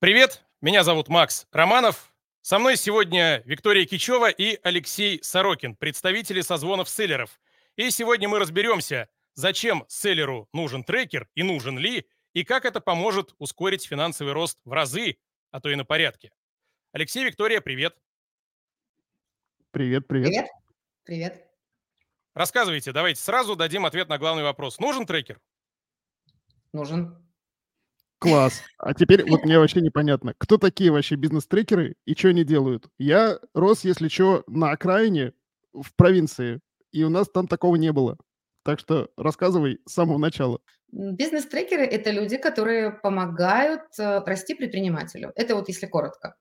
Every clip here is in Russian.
Привет, меня зовут Макс Романов. Со мной сегодня Виктория Кичева и Алексей Сорокин, представители созвонов селлеров. И сегодня мы разберемся, зачем селлеру нужен трекер и нужен ли, и как это поможет ускорить финансовый рост в разы, а то и на порядке. Алексей, Виктория, привет. Привет, привет. Привет. Привет. Рассказывайте, давайте сразу дадим ответ на главный вопрос. Нужен трекер? Нужен. Класс. А теперь вот мне вообще непонятно, кто такие вообще бизнес-трекеры и что они делают? Я рос, если что, на окраине в провинции, и у нас там такого не было. Так что рассказывай с самого начала. Бизнес-трекеры– это люди, которые помогают э, расти предпринимателю. Это вот если коротко.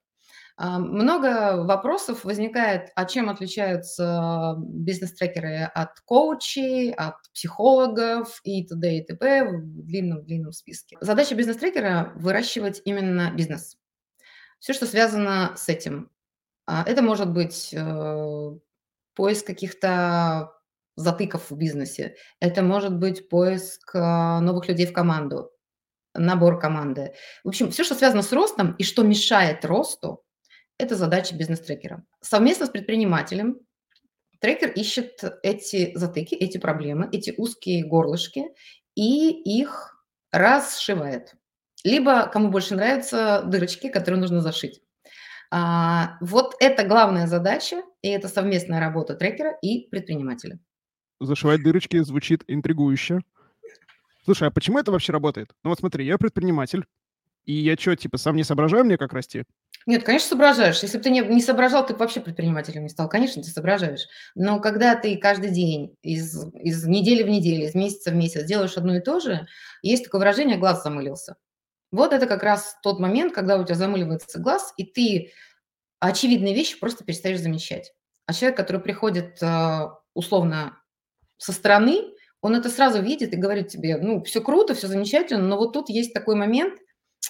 А, много вопросов возникает, а чем отличаются бизнес-трекеры от коучей, от психологов и т.д. и т.п. в длинном-длинном списке. Задача бизнес-трекера – выращивать именно бизнес. Все, что связано с этим. А, это может быть э, поиск каких-то затыков в бизнесе. Это может быть поиск э, новых людей в команду, набор команды. В общем, все, что связано с ростом и что мешает росту, это задача бизнес-трекера. Совместно с предпринимателем трекер ищет эти затыки, эти проблемы, эти узкие горлышки и их расшивает. Либо, кому больше нравятся, дырочки, которые нужно зашить. А, вот это главная задача, и это совместная работа трекера и предпринимателя. Зашивать дырочки звучит интригующе. Слушай, а почему это вообще работает? Ну вот смотри, я предприниматель, и я что, типа, сам не соображаю мне, как расти? Нет, конечно, соображаешь. Если бы ты не, не соображал, ты бы вообще предпринимателем не стал. Конечно, ты соображаешь. Но когда ты каждый день из, из недели в неделю, из месяца в месяц делаешь одно и то же, есть такое выражение «глаз замылился». Вот это как раз тот момент, когда у тебя замыливается глаз, и ты очевидные вещи просто перестаешь замечать. А человек, который приходит э, условно со стороны, он это сразу видит и говорит тебе, ну, все круто, все замечательно, но вот тут есть такой момент,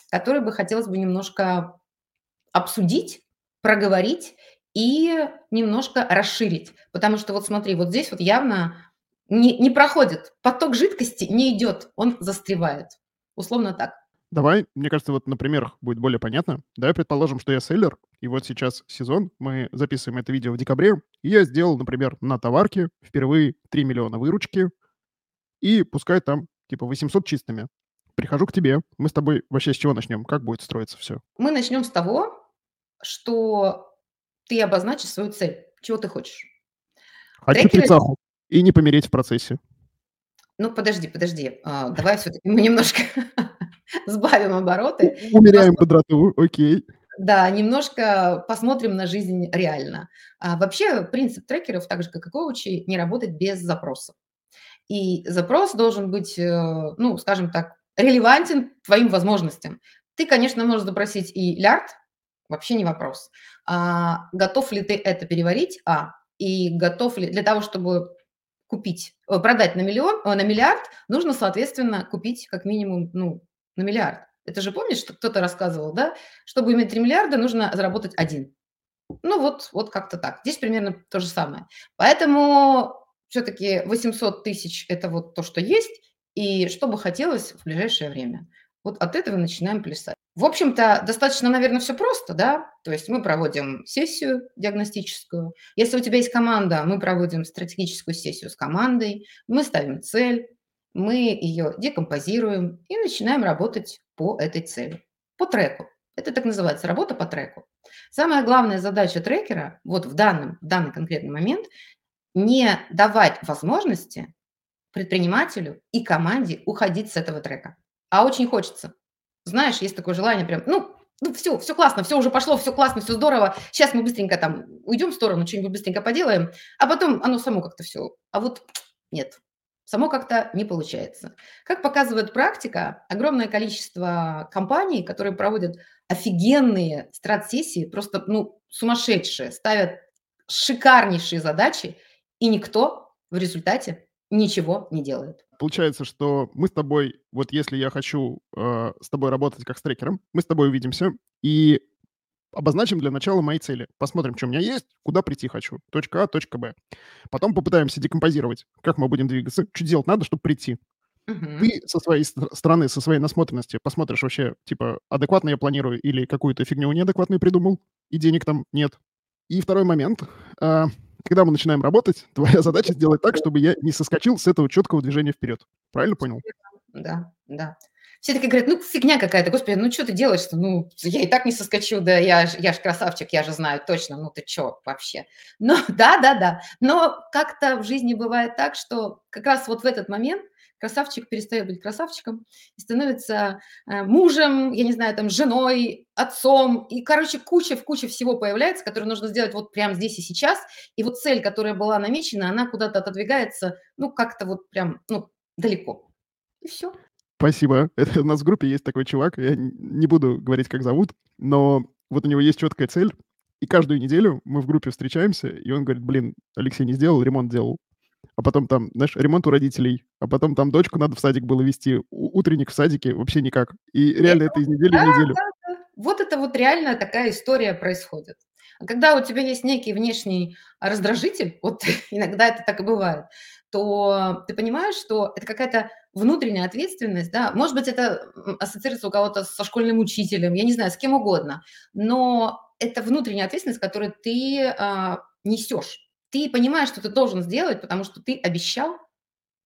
который бы хотелось бы немножко обсудить, проговорить и немножко расширить. Потому что вот смотри, вот здесь вот явно не, не проходит, поток жидкости не идет, он застревает. Условно так. Давай, мне кажется, вот на примерах будет более понятно. Давай предположим, что я селлер, и вот сейчас сезон, мы записываем это видео в декабре, и я сделал, например, на товарке впервые 3 миллиона выручки, и пускай там типа 800 чистыми. Прихожу к тебе, мы с тобой вообще с чего начнем? Как будет строиться все? Мы начнем с того, что ты обозначишь свою цель. Чего ты хочешь? Хочу Трекеры... трицаху и не помереть в процессе. Ну, подожди, подожди. А, давай все-таки мы немножко сбавим обороты. Умеряем бодроту, окей. Да, немножко посмотрим на жизнь реально. А вообще принцип трекеров, так же как и коучей, не работать без запроса. И запрос должен быть, э, ну, скажем так, релевантен твоим возможностям. Ты, конечно, можешь запросить и лярд, вообще не вопрос. А, готов ли ты это переварить? А. И готов ли для того, чтобы купить, э, продать на миллион, э, на миллиард, нужно, соответственно, купить как минимум, ну, на миллиард. Это же помнишь, что кто-то рассказывал, да? Чтобы иметь 3 миллиарда, нужно заработать один. Ну вот, вот как-то так. Здесь примерно то же самое. Поэтому все-таки 800 тысяч – это вот то, что есть, и что бы хотелось в ближайшее время. Вот от этого начинаем плясать. В общем-то, достаточно, наверное, все просто, да? То есть мы проводим сессию диагностическую. Если у тебя есть команда, мы проводим стратегическую сессию с командой, мы ставим цель, мы ее декомпозируем и начинаем работать по этой цели, по треку. Это так называется работа по треку. Самая главная задача трекера вот в, данном, в данный конкретный момент не давать возможности предпринимателю и команде уходить с этого трека. А очень хочется. Знаешь, есть такое желание прям, ну, ну все, все классно, все уже пошло, все классно, все здорово. Сейчас мы быстренько там уйдем в сторону, что-нибудь быстренько поделаем, а потом оно само как-то все. А вот нет, само как-то не получается. Как показывает практика, огромное количество компаний, которые проводят офигенные страт-сессии, просто ну, сумасшедшие, ставят шикарнейшие задачи, и никто в результате ничего не делает. Получается, что мы с тобой, вот если я хочу э, с тобой работать как с трекером, мы с тобой увидимся и обозначим для начала мои цели. Посмотрим, что у меня есть, куда прийти хочу. Точка А, точка Б. Потом попытаемся декомпозировать, как мы будем двигаться, что делать надо, чтобы прийти. Мгм. Ты со своей стороны, со своей насмотренности посмотришь вообще, типа, адекватно я планирую или какую-то фигню неадекватную придумал, и денег там нет. И второй момент. А, когда мы начинаем работать, твоя задача сделать так, чтобы я не соскочил с этого четкого движения вперед. Правильно понял? Да, да. Все такие говорят: "Ну, фигня какая-то, господи, ну что ты делаешь-то? Ну, я и так не соскочу, да я ж я ж красавчик, я же знаю точно, ну ты чё вообще?" Но да-да-да, но как-то в жизни бывает так, что как раз вот в этот момент красавчик перестает быть красавчиком и становится, э, мужем, я не знаю, там, женой, отцом. И, короче, куча в куча всего появляется, которое нужно сделать вот прямо здесь и сейчас. И вот цель, которая была намечена, она куда-то отодвигается, ну, как-то вот прям, ну, далеко. И всё. Спасибо. Это у нас в группе есть такой чувак, я не буду говорить, как зовут, но вот у него есть четкая цель, и каждую неделю мы в группе встречаемся, и он говорит: "Блин, Алексей не сделал, ремонт делал". А потом там, знаешь, ремонт у родителей, а потом там дочку надо в садик было вести, утренник в садике, вообще никак. И реально это из недели в неделю. Вот это вот реально такая история происходит. А когда у тебя есть некий внешний раздражитель, вот иногда это так и бывает, то ты понимаешь, что это какая-то внутренняя ответственность, да. Может быть, это, ассоциируется у кого-то со школьным учителем, я не знаю, с кем угодно, но это внутренняя ответственность, которую ты, а, несешь. Ты понимаешь, что ты должен сделать, потому что ты обещал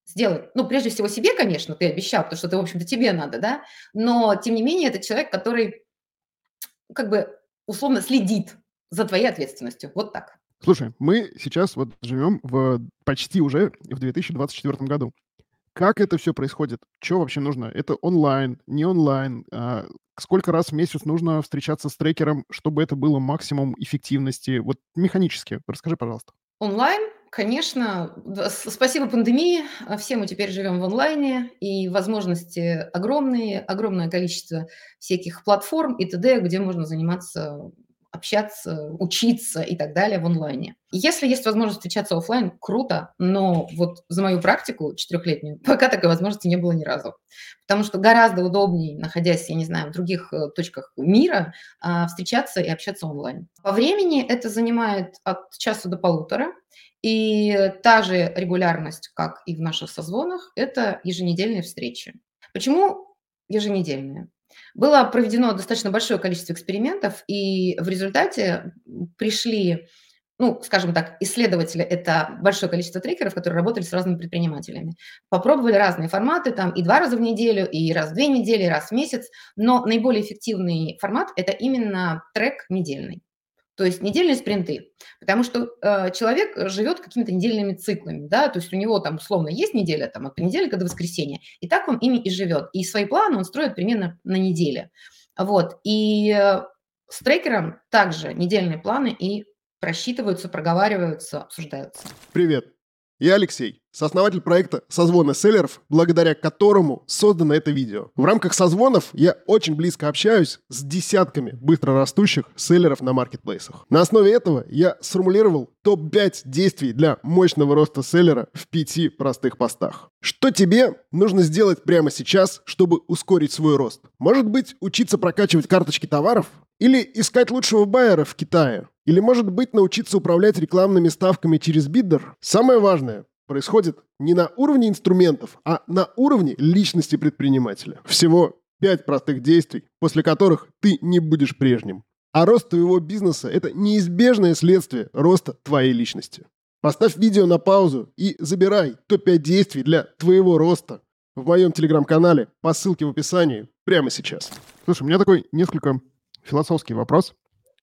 сделать. Ну, прежде всего себе, конечно, ты обещал, потому что это, в общем-то, тебе надо, да. Но тем не менее это человек, который как бы условно следит за твоей ответственностью. Вот так. Слушай, мы сейчас вот живем в почти уже в 2024 году. Как это всё происходит? Чё вообще нужно? Это онлайн, не онлайн? А, сколько раз в месяц нужно встречаться с трекером, чтобы это было максимум эффективности? Вот механически расскажи, пожалуйста. Онлайн, конечно, спасибо пандемии, а, все мы теперь живем в онлайне, и возможности огромные, огромное количество всяких платформ и т.д., где можно заниматься, общаться, учиться и так далее в онлайне. Если есть возможность встречаться оффлайн- круто, но вот за мою практику четырехлетнюю пока такой возможности не было ни разу. Потому что гораздо удобнее, находясь, я не знаю, в других, э, точках мира, а, встречаться и общаться онлайн. По времени это занимает от часа до полутора, и та же регулярность, как и в наших созвонах- это еженедельные встречи. Почему еженедельные? Было проведено достаточно большое количество экспериментов, и в результате, пришли, ну, скажем так, исследователи- это большое количество трекеров, которые работали с разными предпринимателями. Попробовали разные форматы, там и 2 раза в неделю, и раз в 2 недели, и раз в месяц, но наиболее эффективный формат- это именно трек недельный. То есть недельные спринты. Потому что, э, человек живет какими-то недельными циклами, да, то есть у него там условно есть неделя там от понедельника до воскресенья, и так он ими и живет. И свои планы он строит примерно на неделе. Вот. И, э, с трекером также недельные планы и просчитываются, проговариваются, обсуждаются. Привет. Я Алексей, сооснователь проекта «Созвоны селлеров», благодаря которому создано это видео. В рамках созвонов я очень близко общаюсь с десятками быстрорастущих селлеров на маркетплейсах. На основе этого я сформулировал топ-5 действий для мощного роста селлера в пяти простых постах. Что тебе нужно сделать прямо сейчас, чтобы ускорить свой рост? Может быть, учиться прокачивать карточки товаров? Или искать лучшего байера в Китае? Или, может быть, научиться управлять рекламными ставками через биддер? Самое важное происходит не на уровне инструментов, а на уровне личности предпринимателя. Всего пять простых действий, после которых ты не будешь прежним. А рост твоего бизнеса – это неизбежное следствие роста твоей личности. Поставь видео на паузу и забирай топ-5 действий для твоего роста в моем телеграм-канале по ссылке в описании прямо сейчас. Слушай, у меня такой несколько философский вопрос.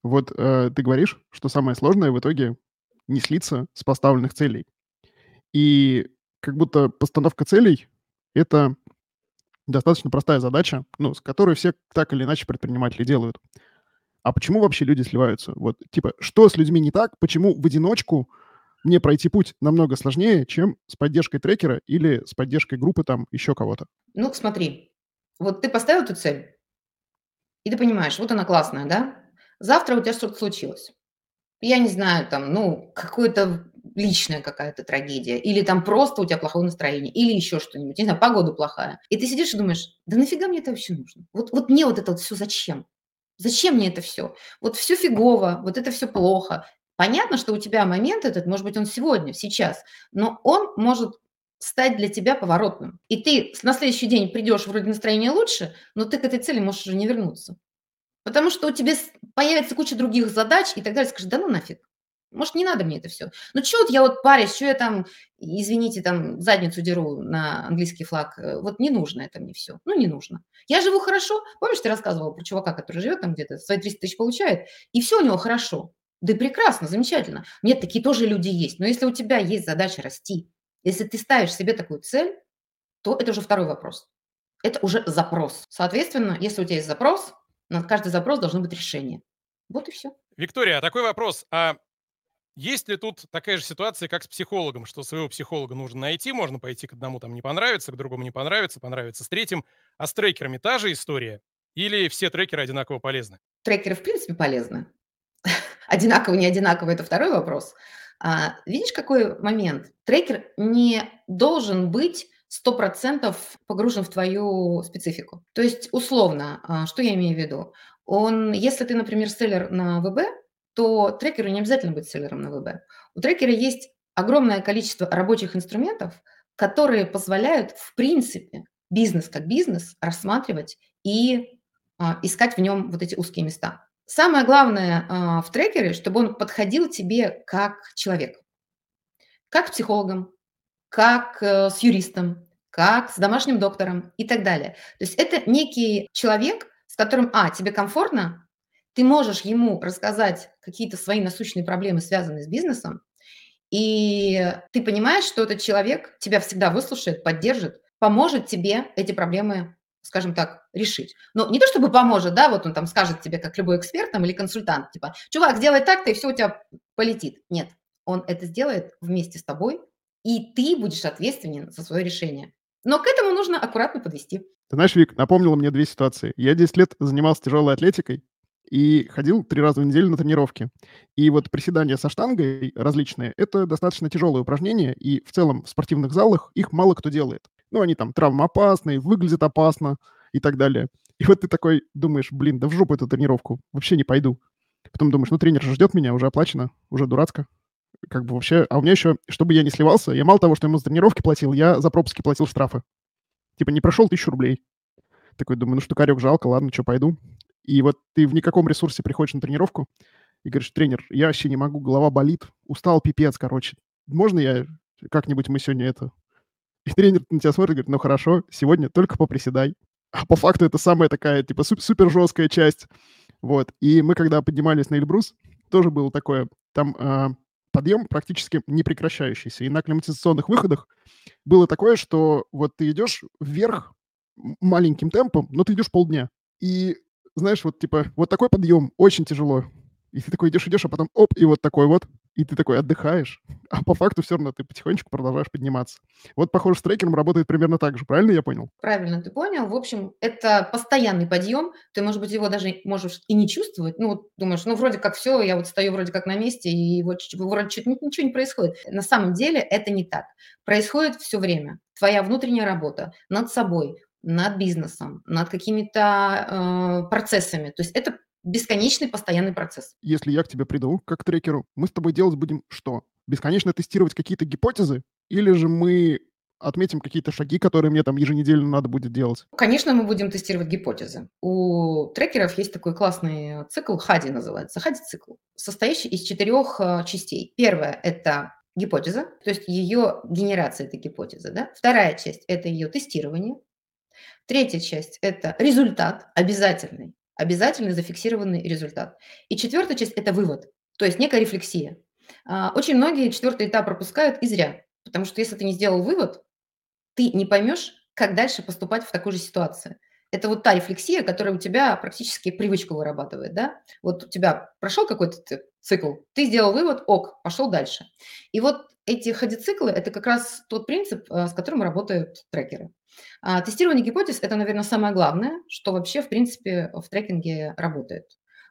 Вот, э, ты говоришь, что самое сложное в итоге не слиться с поставленных целей. И как будто постановка целей- это достаточно простая задача, ну, с которой все так или иначе предприниматели делают. А почему вообще люди сливаются? Вот, типа, что с людьми не так? Почему в одиночку мне пройти путь намного сложнее, чем с поддержкой трекера или с поддержкой группы, там, еще кого-то? Ну, смотри, вот ты поставил эту цель, и ты понимаешь, вот она классная, да? Завтра у тебя что-то случилось. Я не знаю, там, ну, какое-то личная какая-то трагедия, или там просто у тебя плохое настроение, или еще что-нибудь, не знаю, погода плохая. И ты сидишь и думаешь: "Да нафига мне это вообще нужно? Вот вот мне вот это вот всё зачем? Зачем мне это всё? Вот всё фигово, вот это всё плохо". Понятно, что у тебя момент этот, может быть, он сегодня, сейчас, но он может стать для тебя поворотным. И ты на следующий день придешь, вроде настроение лучше, но ты к этой цели можешь уже не вернуться. Потому что у тебя появится куча других задач, и тогда скажешь, да ну нафиг. Может, не надо мне это все. Ну, что вот я вот парюсь, что я там, извините, там задницу деру на английский флаг. Э, вот не нужно это мне все. Ну, не нужно. Я живу хорошо. Помнишь, ты рассказывала про чувака, который живет там где-то, свои 300 тысяч получает, и все у него хорошо. Да и прекрасно, замечательно. Нет, такие тоже люди есть. Но если у тебя есть задача расти, если ты ставишь себе такую цель, то это уже второй вопрос. Это уже запрос. Соответственно, если у тебя есть запрос, на каждый запрос должно быть решение. Вот и все. Виктория, такой вопрос. А есть ли тут такая же ситуация, как с психологом, что своего психолога нужно найти, можно пойти к одному там не понравится, к другому не понравится, понравится с третьим, а с трекерами та же история? Или все трекеры одинаково полезны? Трекеры в принципе полезны. Одинаково, не одинаково – это второй вопрос. А, видишь, какой момент? Трекер не должен быть 100% погружен в твою специфику. То есть, условно, а, что я имею в виду? Он, если ты, например, селлер на ВБ, то трекеру не обязательно быть селлером на ВБ. У трекера есть огромное количество рабочих инструментов, которые позволяют, в принципе, бизнес как бизнес рассматривать и а, искать в нем вот эти узкие места. Самое главное а, в трекере, чтобы он подходил тебе как человек, как психологом, как э, с юристом, как с домашним доктором и так далее. То есть это некий человек, с которым, а, тебе комфортно, ты можешь ему рассказать какие-то свои насущные проблемы, связанные с бизнесом, и ты понимаешь, что этот человек тебя всегда выслушает, поддержит, поможет тебе эти проблемы, скажем так, решить. Но не то чтобы поможет, да, вот он там скажет тебе, как любой эксперт там, или консультант, типа, чувак, сделай так-то, и все у тебя полетит. Нет, он это сделает вместе с тобой, и ты будешь ответственен за свое решение. Но к этому нужно аккуратно подвести. Ты знаешь, Вик, напомнила мне две ситуации. Я 10 лет занимался тяжелой атлетикой, и ходил три раза в неделю на тренировки. И вот приседания со штангой различные — это достаточно тяжелые упражнения, и в целом в спортивных залах их мало кто делает. Ну, они там травмоопасные, выглядят опасно и так далее. И вот ты такой думаешь, блин, да в жопу эту тренировку, вообще не пойду. Потом думаешь, ну, тренер же ждет меня, уже оплачено, уже дурацко. Как бы вообще... А у меня еще, чтобы я не сливался, я мало того, что ему за тренировки платил, я за пропуски платил штрафы. Типа не прошел тысячу рублей. Такой думаю, ну, штукарек жалко, ладно, что, пойду. И вот ты в никаком ресурсе приходишь на тренировку и говоришь, тренер, я вообще не могу, голова болит, устал пипец, короче. Можно я как-нибудь мы сегодня это... И тренер на тебя смотрит и говорит, ну хорошо, сегодня только поприседай. А по факту это самая такая, типа, супер жесткая часть. Вот. И мы, когда поднимались на Эльбрус, тоже было такое, там э, подъем практически не прекращающийся. И на климатизационных выходах было такое, что вот ты идешь вверх маленьким темпом, но ты идешь полдня. И знаешь, вот типа, вот такой подъем очень тяжело. И ты такой идешь, идешь, а потом оп, и вот такой вот, и ты такой отдыхаешь, а по факту все равно ты потихонечку продолжаешь подниматься. Вот, похоже, с трекером работает примерно так же, правильно я понял? Правильно ты понял. В общем, это постоянный подъем, ты, может быть, его даже можешь и не чувствовать, ну, вот думаешь, ну, вроде как все, я вот стою вроде как на месте, и вот вроде чуть ничего не происходит. На самом деле это не так. Происходит все время. Твоя внутренняя работа над собой, над бизнесом, над какими-то э, процессами. То есть это бесконечный постоянный процесс. Если я к тебе приду как к трекеру, мы с тобой делать будем что? Бесконечно тестировать какие-то гипотезы? Или же мы отметим какие-то шаги, которые мне там еженедельно надо будет делать? Конечно, мы будем тестировать гипотезы. У трекеров есть такой классный цикл, хади называется, хади-цикл, состоящий из четырех э, частей. Первое – это гипотеза, то есть ее генерация этой гипотезы. Да? Вторая часть – это ее тестирование. Третья часть – это результат обязательный, обязательный зафиксированный результат. И четвертая часть – это вывод, то есть некая рефлексия. А, очень многие четвертый этап пропускают и зря, потому что если ты не сделал вывод, ты не поймешь, как дальше поступать в такой же ситуации. Это вот та рефлексия, которая у тебя практически привычку вырабатывает, да? Вот у тебя прошел какой-то цикл, ты сделал вывод, ок, пошел дальше. И вот эти ходициклы – это как раз тот принцип, а, с которым работают трекеры. А, тестирование гипотез – это, наверное, самое главное, что вообще, в принципе, в трекинге работает.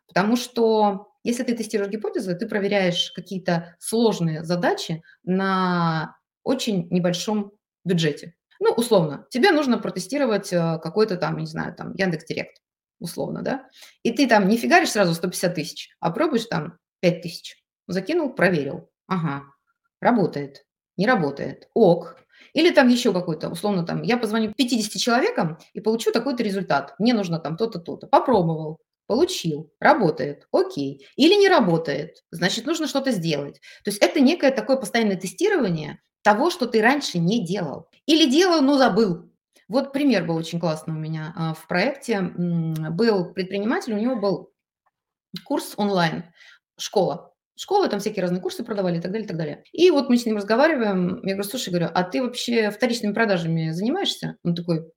Потому что если ты тестируешь гипотезы, ты проверяешь какие-то сложные задачи на очень небольшом бюджете. Ну, условно, тебе нужно протестировать э, какой-то там, не знаю, там Яндекс.Директ, условно, да, и ты там не фигаришь сразу 150 тысяч, а пробуешь там 5 тысяч. Закинул, проверил. Ага, работает, не работает. Ок, Или там еще какой-то, условно, там, я позвоню 50 человекам и получу такой-то результат. Мне нужно там то-то, то-то. Попробовал, получил, работает, окей. Или не работает, значит, нужно что-то сделать. То есть это некое такое постоянное тестирование того, что ты раньше не делал. Или делал, но забыл. Вот пример был очень классный у меня а, в проекте. Был предприниматель, у него был курс онлайн, школа школы, там всякие разные курсы продавали и так далее, и так далее. И вот мы с ним разговариваем, я говорю, слушай, говорю, а ты вообще вторичными продажами занимаешься? Он такой,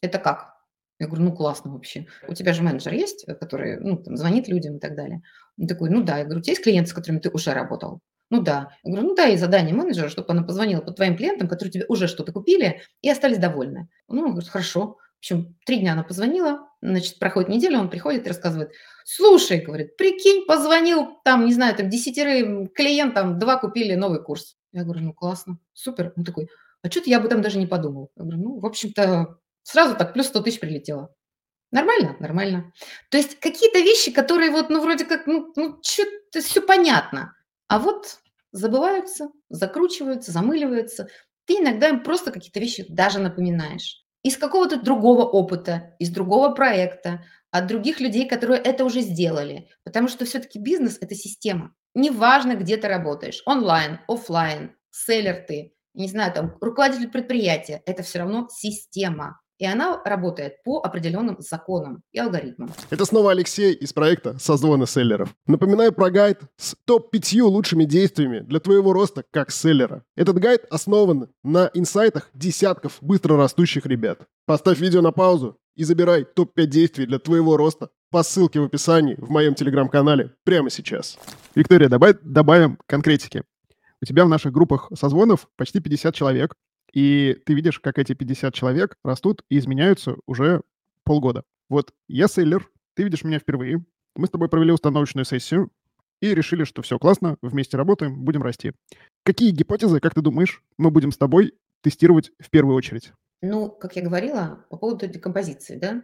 это как? Я говорю, ну классно вообще. У тебя же менеджер есть, который ну, там, звонит людям и так далее. Он такой, ну да. Я говорю, у тебя есть клиенты, с которыми ты уже работал? Ну да. Я говорю, ну да, и задание менеджера, чтобы она позвонила по твоим клиентам, которые тебе уже что-то купили и остались довольны. Ну, он говорит, хорошо. В общем, три дня она позвонила, значит, проходит неделя, он приходит и рассказывает, слушай, говорит, прикинь, позвонил там, не знаю, там десятерым клиентам, два купили новый курс. Я говорю, ну классно, супер. Он такой, а что-то я об этом даже не подумал. Я говорю, ну, в общем-то, сразу так плюс 100 тысяч прилетело. Нормально? Нормально. То есть какие-то вещи, которые вот, ну, вроде как, ну, ну что-то все понятно, а вот забываются, закручиваются, замыливаются. Ты иногда им просто какие-то вещи даже напоминаешь из какого-то другого опыта, из другого проекта, от других людей, которые это уже сделали. Потому что все-таки бизнес – это система. Неважно, где ты работаешь, онлайн, офлайн, селлер ты, не знаю, там, руководитель предприятия – это все равно система и она работает по определенным законам и алгоритмам. Это снова Алексей из проекта «Созвоны селлеров». Напоминаю про гайд с топ-5 лучшими действиями для твоего роста как селлера. Этот гайд основан на инсайтах десятков быстро растущих ребят. Поставь видео на паузу и забирай топ-5 действий для твоего роста по ссылке в описании в моем телеграм-канале прямо сейчас. Виктория, давай добавим конкретики. У тебя в наших группах созвонов почти 50 человек, и ты видишь, как эти 50 человек растут и изменяются уже полгода. Вот я селлер, ты видишь меня впервые. Мы с тобой провели установочную сессию и решили, что все классно, вместе работаем, будем расти. Какие гипотезы, как ты думаешь, мы будем с тобой тестировать в первую очередь? Ну, как я говорила, по поводу декомпозиции, да,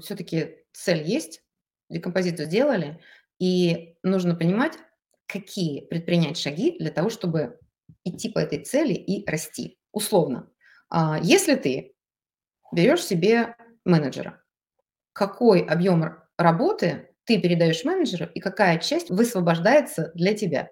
все-таки цель есть, декомпозицию сделали, и нужно понимать, какие предпринять шаги для того, чтобы идти по этой цели и расти. Условно, а, если ты берешь себе менеджера, какой объем работы ты передаешь менеджеру и какая часть высвобождается для тебя.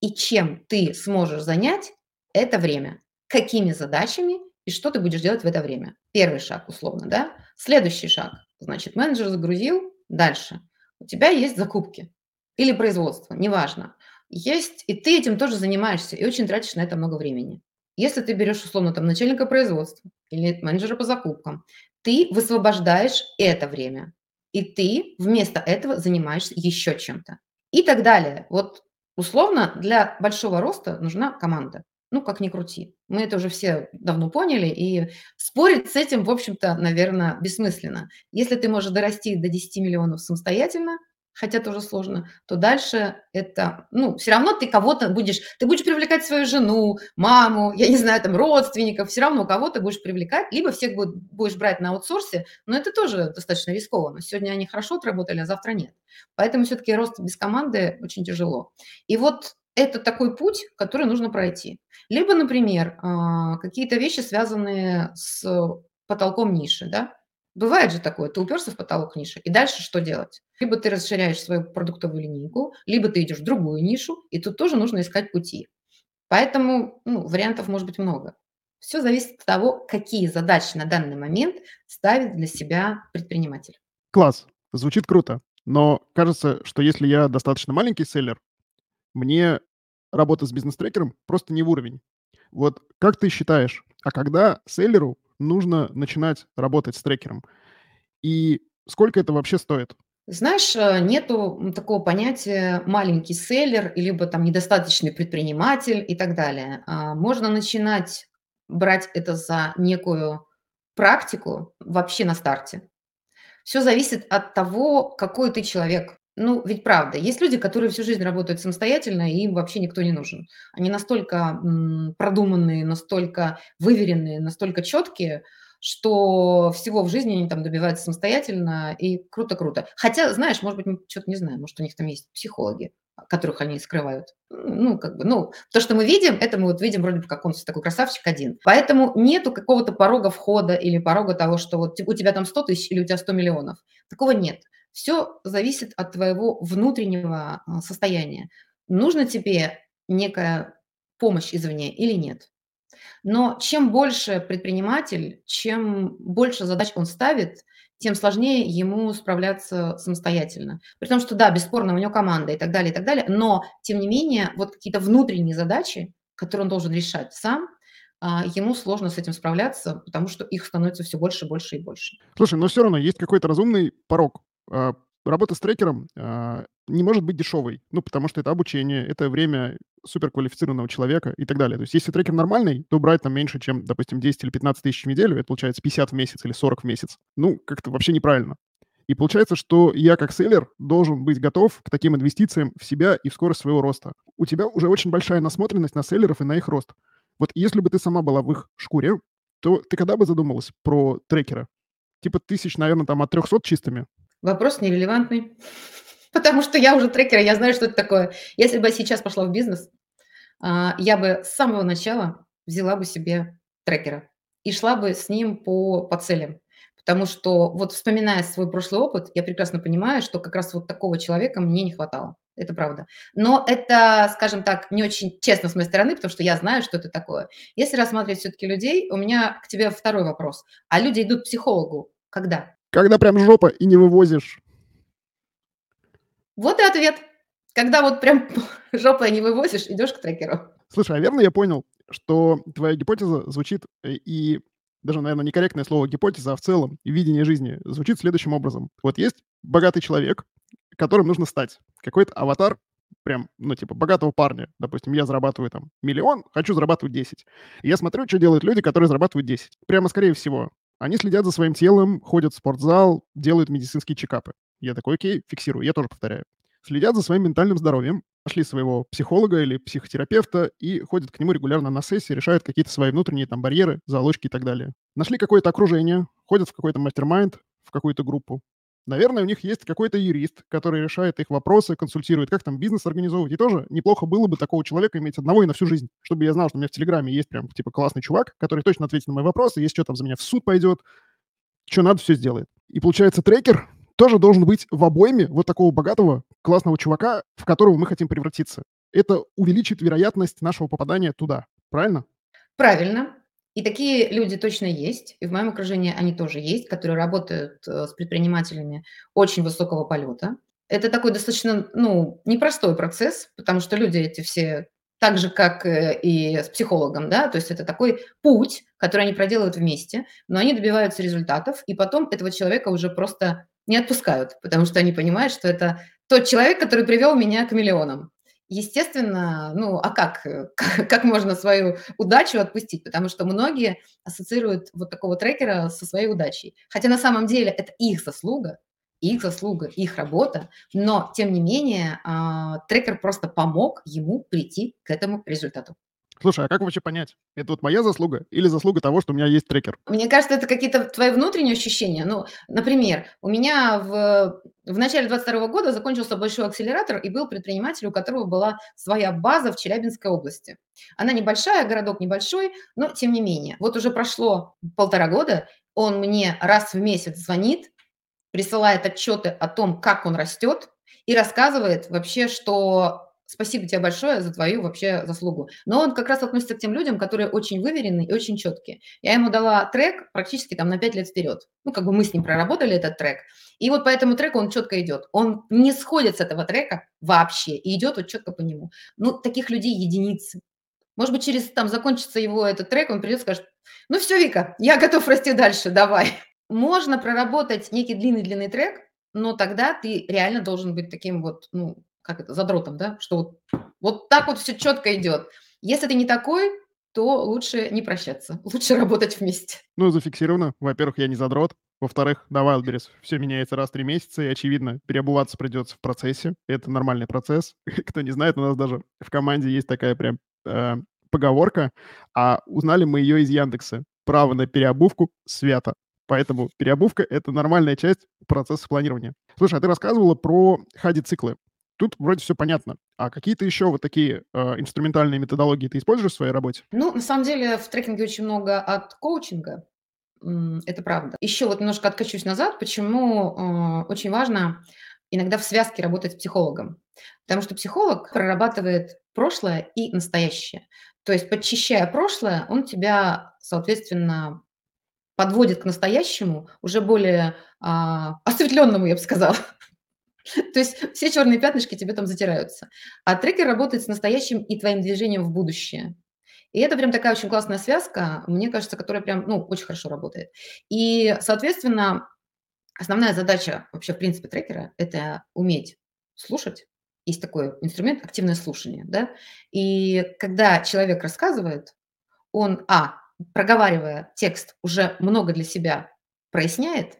И чем ты сможешь занять это время, какими задачами и что ты будешь делать в это время. Первый шаг, условно, да? Следующий шаг, значит, менеджер загрузил, дальше. У тебя есть закупки или производство, неважно есть, и ты этим тоже занимаешься, и очень тратишь на это много времени. Если ты берешь, условно, там, начальника производства или менеджера по закупкам, ты высвобождаешь это время, и ты вместо этого занимаешься еще чем-то. И так далее. Вот, условно, для большого роста нужна команда. Ну, как ни крути. Мы это уже все давно поняли, и спорить с этим, в общем-то, наверное, бессмысленно. Если ты можешь дорасти до 10 миллионов самостоятельно – хотя тоже сложно, то дальше это, ну, все равно ты кого-то будешь, ты будешь привлекать свою жену, маму, я не знаю, там, родственников, все равно кого-то будешь привлекать, либо всех будешь брать на аутсорсе, но это тоже достаточно рискованно. Сегодня они хорошо отработали, а завтра нет. Поэтому все-таки рост без команды очень тяжело. И вот это такой путь, который нужно пройти. Либо, например, а, какие-то вещи, связанные с потолком ниши, да, Бывает же такое, ты уперся в потолок ниши, и дальше что делать? Либо ты расширяешь свою продуктовую линейку, либо ты идешь в другую нишу, и тут тоже нужно искать пути. Поэтому ну, вариантов может быть много. Все зависит от того, какие задачи на данный момент ставит для себя предприниматель. Класс, звучит круто. Но кажется, что если я достаточно маленький селлер, мне работа с бизнес-трекером просто не в уровень. Вот как ты считаешь, а когда селлеру нужно начинать работать с трекером. И сколько это вообще стоит? Знаешь, э, нету такого понятия маленький селлер, либо там недостаточный предприниматель и так далее. А, можно начинать брать это за некую практику вообще на старте. Все зависит от того, какой ты человек. Ну, ведь правда, есть люди, которые всю жизнь работают самостоятельно, и им вообще никто не нужен. Они настолько продуманные, настолько выверенные, настолько четкие, что всего в жизни они там добиваются самостоятельно, и круто-круто. Хотя, знаешь, может быть, мы что-то не знаем, может, у них там есть психологи, которых они скрывают. Ну, как бы, ну, то, что мы видим, это мы вот видим вроде бы как он такой красавчик один. Поэтому нету какого-то порога входа или порога того, что вот у тебя там 100 тысяч или у тебя 100 миллионов. Такого нет. Все зависит от твоего внутреннего а, состояния. Нужно тебе некая помощь извне или нет. Но чем больше предприниматель, чем больше задач он ставит, тем сложнее ему справляться самостоятельно. При том, что да, бесспорно, у него команда и так далее, и так далее, но тем не менее вот какие-то внутренние задачи, которые он должен решать сам, а, ему сложно с этим справляться, потому что их становится все больше, больше и больше. Слушай, но все равно есть какой-то разумный порог. А, работа с трекером а, не может быть дешевой, ну, потому что это обучение, это время суперквалифицированного человека и так далее. То есть если трекер нормальный, то брать там меньше, чем, допустим, 10 или 15 тысяч в неделю, это получается 50 в месяц или 40 в месяц. Ну, как-то вообще неправильно. И получается, что я как селлер должен быть готов к таким инвестициям в себя и в скорость своего роста. У тебя уже очень большая насмотренность на селлеров и на их рост. Вот если бы ты сама была в их шкуре, то ты когда бы задумалась про трекера? Типа тысяч, наверное, там от 300 чистыми? Вопрос нерелевантный. Потому что я уже трекер, я знаю, что это такое. Если бы я сейчас пошла в бизнес, а, я бы с самого начала взяла бы себе трекера и шла бы с ним по, по целям. Потому что вот вспоминая свой прошлый опыт, я прекрасно понимаю, что как раз вот такого человека мне не хватало. Это правда. Но это, скажем так, не очень честно с моей стороны, потому что я знаю, что это такое. Если рассматривать все-таки людей, у меня к тебе второй вопрос. А люди идут к психологу когда? Когда прям жопа и не вывозишь. Вот и ответ. Когда вот прям жопой не вывозишь, идешь к трекеру. Слушай, а верно я понял, что твоя гипотеза звучит, э, и даже, наверное, некорректное слово гипотеза, а в целом видение жизни звучит следующим образом. Вот есть богатый человек, которым нужно стать. Какой-то аватар, прям, ну, типа, богатого парня. Допустим, я зарабатываю там миллион, хочу зарабатывать 10. И я смотрю, что делают люди, которые зарабатывают 10. Прямо, скорее всего, они следят за своим телом, ходят в спортзал, делают медицинские чекапы. Я такой, окей, фиксирую, я тоже повторяю. Следят за своим ментальным здоровьем, нашли своего психолога или психотерапевта и ходят к нему регулярно на сессии, решают какие-то свои внутренние там барьеры, залочки и так далее. Нашли какое-то окружение, ходят в какой-то мастер-майнд, в какую-то группу. Наверное, у них есть какой-то юрист, который решает их вопросы, консультирует, как там бизнес организовывать. И тоже неплохо было бы такого человека иметь одного и на всю жизнь. Чтобы я знал, что у меня в Телеграме есть прям типа классный чувак, который точно ответит на мои вопросы, если что там за меня в суд пойдет, что надо, все сделает. И получается, трекер тоже должен быть в обойме вот такого богатого, классного чувака, в которого мы хотим превратиться. Это увеличит вероятность нашего попадания туда. Правильно? Правильно. И такие люди точно есть. И в моем окружении они тоже есть, которые работают э, с предпринимателями очень высокого полета. Это такой достаточно, ну, непростой процесс, потому что люди эти все так же, как э, и с психологом, да, то есть это такой путь, который они проделывают вместе, но они добиваются результатов, и потом этого человека уже просто не отпускают, потому что они понимают, что это тот человек, который привел меня к миллионам. Естественно, ну а как, как, как можно свою удачу отпустить? Потому что многие ассоциируют вот такого трекера со своей удачей. Хотя на самом деле это их заслуга, их заслуга, их работа, но тем не менее а, трекер просто помог ему прийти к этому результату. Слушай, а как вообще понять, это вот моя заслуга или заслуга того, что у меня есть трекер? Мне кажется, это какие-то твои внутренние ощущения. Ну, например, у меня в, в начале 22 года закончился большой акселератор, и был предприниматель, у которого была своя база в Челябинской области. Она небольшая, городок небольшой, но тем не менее. Вот уже прошло полтора года, он мне раз в месяц звонит, присылает отчеты о том, как он растет, и рассказывает вообще, что спасибо тебе большое за твою вообще заслугу. Но он как раз относится к тем людям, которые очень выверенные и очень четкие. Я ему дала трек практически там на 5 лет вперед. Ну, как бы мы с ним проработали этот трек. И вот по этому треку он четко идет. Он не сходит с этого трека вообще и идет вот четко по нему. Ну, таких людей единицы. Может быть, через там закончится его этот трек, он придет и скажет, ну все, Вика, я готов расти дальше, давай можно проработать некий длинный-длинный трек, но тогда ты реально должен быть таким вот, ну, как это, задротом, да, что вот, вот так вот все четко идет. Если ты не такой, то лучше не прощаться, лучше работать вместе. Ну, зафиксировано. Во-первых, я не задрот. Во-вторых, на Wildberries все меняется раз в три месяца, и, очевидно, переобуваться придется в процессе. Это нормальный процесс. Кто не знает, у нас даже в команде есть такая прям э, поговорка, а узнали мы ее из Яндекса. Право на переобувку свято. Поэтому переобувка — это нормальная часть процесса планирования. Слушай, а ты рассказывала про хади-циклы. Тут вроде все понятно. А какие-то еще вот такие э, инструментальные методологии ты используешь в своей работе? Ну, на самом деле в трекинге очень много от коучинга. Это правда. Еще вот немножко откачусь назад, почему э, очень важно иногда в связке работать с психологом. Потому что психолог прорабатывает прошлое и настоящее. То есть, подчищая прошлое, он тебя, соответственно, подводит к настоящему, уже более а, осветленному, я бы сказала. То есть все черные пятнышки тебе там затираются. А трекер работает с настоящим и твоим движением в будущее. И это прям такая очень классная связка, мне кажется, которая прям, ну, очень хорошо работает. И, соответственно, основная задача вообще, в принципе, трекера – это уметь слушать. Есть такой инструмент – активное слушание, да. И когда человек рассказывает, он, а, проговаривая текст, уже много для себя проясняет,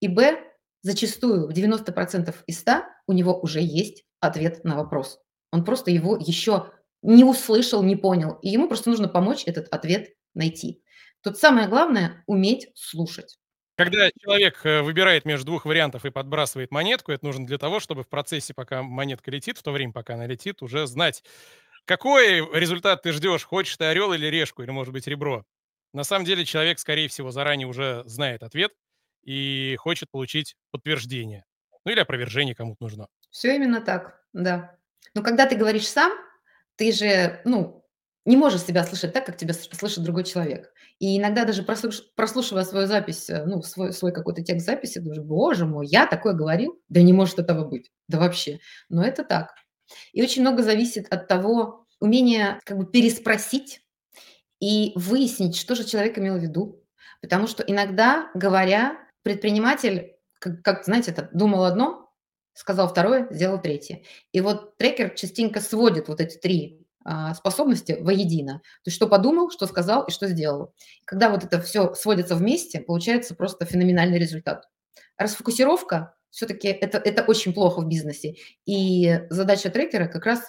и, б, зачастую в 90% из 100 у него уже есть ответ на вопрос. Он просто его еще не услышал, не понял, и ему просто нужно помочь этот ответ найти. Тут самое главное – уметь слушать. Когда человек э, выбирает между двух вариантов и подбрасывает монетку, это нужно для того, чтобы в процессе, пока монетка летит, в то время, пока она летит, уже знать, какой результат ты ждешь, хочешь ты орел или решку, или, может быть, ребро. На самом деле человек, скорее всего, заранее уже знает ответ и хочет получить подтверждение. Ну или опровержение кому-то нужно. Все именно так, да. Но когда ты говоришь сам, ты же, ну, не можешь себя слышать так, как тебя слышит другой человек. И иногда даже прослуш... прослушивая свою запись, э, ну, свой, свой какой-то текст записи, думаешь, боже мой, я такое говорил? Да не может этого быть, да вообще. Но это так. И очень много зависит от того, умения как бы переспросить и выяснить, что же человек имел в виду. Потому что иногда, говоря, предприниматель, как, как знаете, это думал одно, сказал второе, сделал третье. И вот трекер частенько сводит вот эти три а, способности воедино. То есть что подумал, что сказал и что сделал. Когда вот это все сводится вместе, получается просто феноменальный результат. Расфокусировка все-таки это, это очень плохо в бизнесе. И задача трекера как раз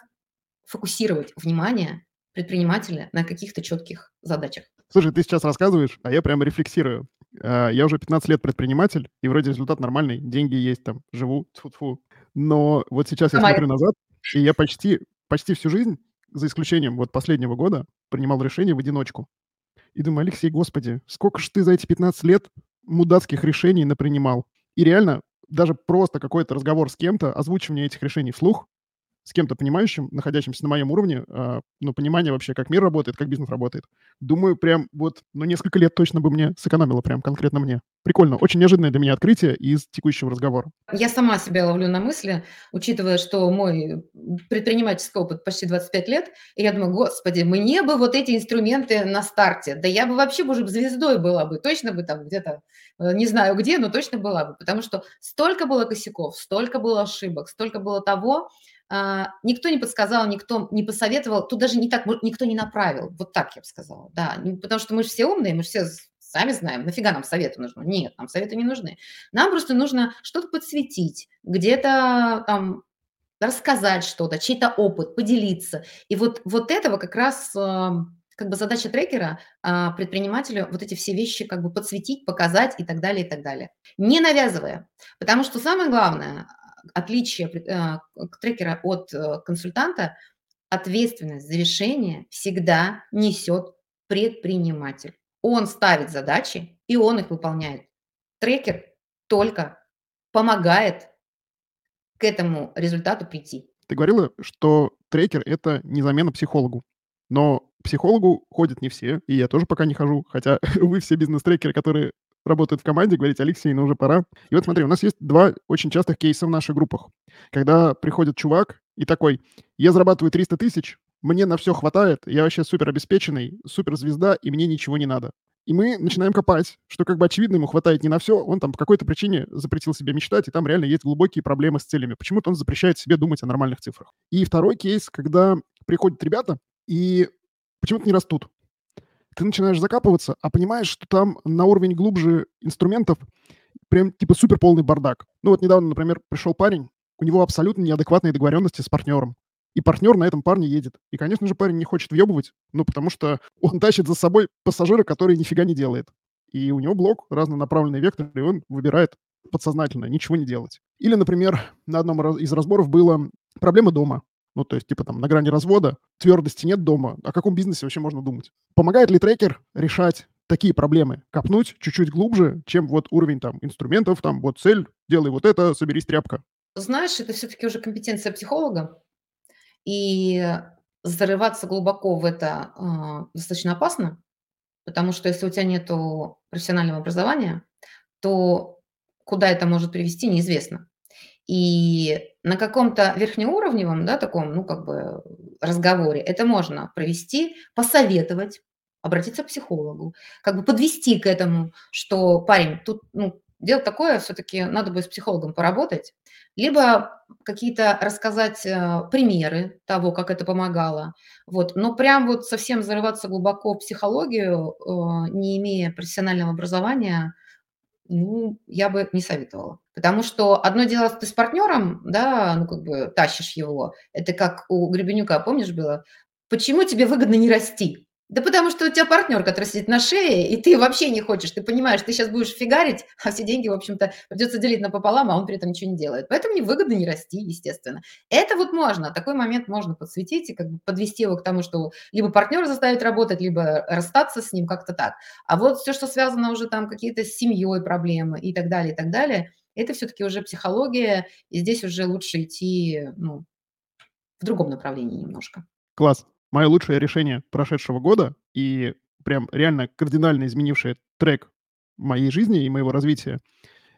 фокусировать внимание предпринимателя на каких-то четких задачах. Слушай, ты сейчас рассказываешь, а я прямо рефлексирую. А, я уже 15 лет предприниматель, и вроде результат нормальный, деньги есть там, живу, тьфу -тьфу. Но вот сейчас я смотрю назад, и я почти, почти всю жизнь, за исключением вот последнего года, принимал решения в одиночку. И думаю, Алексей, господи, сколько ж ты за эти 15 лет мудацких решений напринимал? И реально, даже просто какой-то разговор с кем-то, озвучивание этих решений вслух, с кем-то понимающим, находящимся на моем уровне, э, ну, понимание вообще, как мир работает, как бизнес работает. Думаю, прям вот, ну, несколько лет точно бы мне сэкономило, прям конкретно мне. Прикольно. Очень неожиданное для меня открытие из текущего разговора. Я сама себя ловлю на мысли, учитывая, что мой предпринимательский опыт почти 25 лет, и я думаю, господи, мне бы вот эти инструменты на старте, да я бы вообще уже звездой была бы, точно бы там где-то, э, не знаю где, но точно была бы, потому что столько было косяков, столько было ошибок, столько было того, никто не подсказал, никто не посоветовал, тут даже не так, никто не направил, вот так я бы сказала, да, потому что мы же все умные, мы же все сами знаем, нафига нам советы нужны? Нет, нам советы не нужны. Нам просто нужно что-то подсветить, где-то там рассказать что-то, чей-то опыт, поделиться. И вот, вот этого как раз как бы задача трекера а, предпринимателю вот эти все вещи как бы подсветить, показать и так далее, и так далее. Не навязывая. Потому что самое главное, отличие э, трекера от э, консультанта, ответственность за решение всегда несет предприниматель. Он ставит задачи, и он их выполняет. Трекер только помогает к этому результату прийти. Ты говорила, что трекер – это не замена психологу. Но психологу ходят не все, и я тоже пока не хожу, хотя вы все бизнес-трекеры, которые работают в команде, говорить, Алексей, ну уже пора. И вот смотри, у нас есть два очень частых кейса в наших группах. Когда приходит чувак и такой, я зарабатываю 300 тысяч, мне на все хватает, я вообще супер обеспеченный, супер звезда, и мне ничего не надо. И мы начинаем копать, что как бы очевидно ему хватает не на все, он там по какой-то причине запретил себе мечтать, и там реально есть глубокие проблемы с целями. Почему-то он запрещает себе думать о нормальных цифрах. И второй кейс, когда приходят ребята и почему-то не растут ты начинаешь закапываться, а понимаешь, что там на уровень глубже инструментов прям типа супер полный бардак. Ну вот недавно, например, пришел парень, у него абсолютно неадекватные договоренности с партнером. И партнер на этом парне едет. И, конечно же, парень не хочет въебывать, ну, потому что он тащит за собой пассажира, который нифига не делает. И у него блок, разнонаправленный вектор, и он выбирает подсознательно ничего не делать. Или, например, на одном из разборов было проблема дома. Ну, то есть, типа там на грани развода, твердости нет дома. О каком бизнесе вообще можно думать? Помогает ли трекер решать такие проблемы? Копнуть чуть-чуть глубже, чем вот уровень там инструментов, там вот цель, делай вот это, соберись тряпка. Знаешь, это все-таки уже компетенция психолога. И зарываться глубоко в это э, достаточно опасно, потому что если у тебя нет профессионального образования, то куда это может привести, неизвестно. И на каком-то верхнеуровневом, да, таком, ну, как бы разговоре это можно провести, посоветовать, обратиться к психологу, как бы подвести к этому, что парень, тут, ну, дело такое, все-таки надо бы с психологом поработать, либо какие-то рассказать э, примеры того, как это помогало. Вот. Но прям вот совсем зарываться глубоко в психологию, э, не имея профессионального образования, ну, я бы не советовала. Потому что одно дело, ты с партнером, да, ну, как бы тащишь его. Это как у Гребенюка, помнишь, было? Почему тебе выгодно не расти? Да потому что у тебя партнер, который сидит на шее, и ты вообще не хочешь. Ты понимаешь, ты сейчас будешь фигарить, а все деньги, в общем-то, придется делить напополам, а он при этом ничего не делает. Поэтому невыгодно не расти, естественно. Это вот можно, такой момент можно подсветить и как бы подвести его к тому, что либо партнера заставить работать, либо расстаться с ним как-то так. А вот все, что связано уже там какие-то с семьей проблемы и так далее, и так далее, это все-таки уже психология, и здесь уже лучше идти ну, в другом направлении немножко. Класс мое лучшее решение прошедшего года и прям реально кардинально изменившее трек моей жизни и моего развития,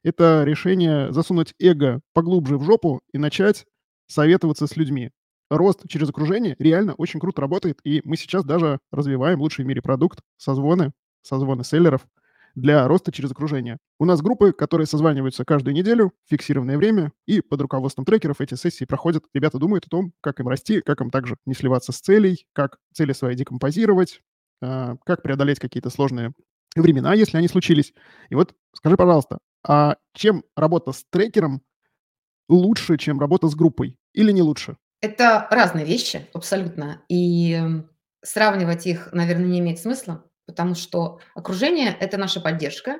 это решение засунуть эго поглубже в жопу и начать советоваться с людьми. Рост через окружение реально очень круто работает, и мы сейчас даже развиваем лучший в мире продукт, созвоны, созвоны селлеров – для роста через окружение. У нас группы, которые созваниваются каждую неделю, фиксированное время, и под руководством трекеров эти сессии проходят. Ребята думают о том, как им расти, как им также не сливаться с целей, как цели свои декомпозировать, а, как преодолеть какие-то сложные времена, если они случились. И вот скажи, пожалуйста, а чем работа с трекером лучше, чем работа с группой? Или не лучше? Это разные вещи, абсолютно. И сравнивать их, наверное, не имеет смысла, потому что окружение – это наша поддержка,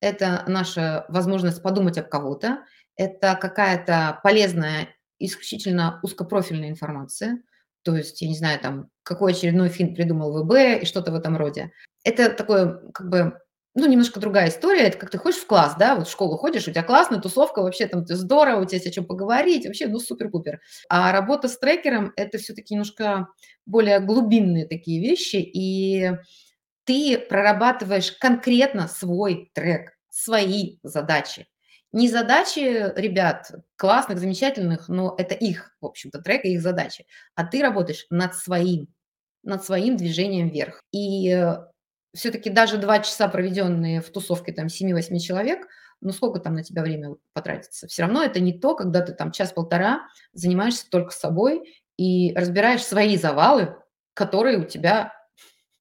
это наша возможность подумать об кого-то, это какая-то полезная, исключительно узкопрофильная информация, то есть, я не знаю, там, какой очередной фин придумал ВБ и что-то в этом роде. Это такое, как бы, ну, немножко другая история. Это как ты ходишь в класс, да, вот в школу ходишь, у тебя классная тусовка, вообще там ты здорово, у тебя есть о чем поговорить, вообще, ну, супер-пупер. А работа с трекером – это все-таки немножко более глубинные такие вещи, и ты прорабатываешь конкретно свой трек, свои задачи. Не задачи ребят классных, замечательных, но это их, в общем-то, трек и их задачи. А ты работаешь над своим, над своим движением вверх. И э, все-таки даже два часа, проведенные в тусовке там 7-8 человек, ну сколько там на тебя время потратится? Все равно это не то, когда ты там час-полтора занимаешься только собой и разбираешь свои завалы, которые у тебя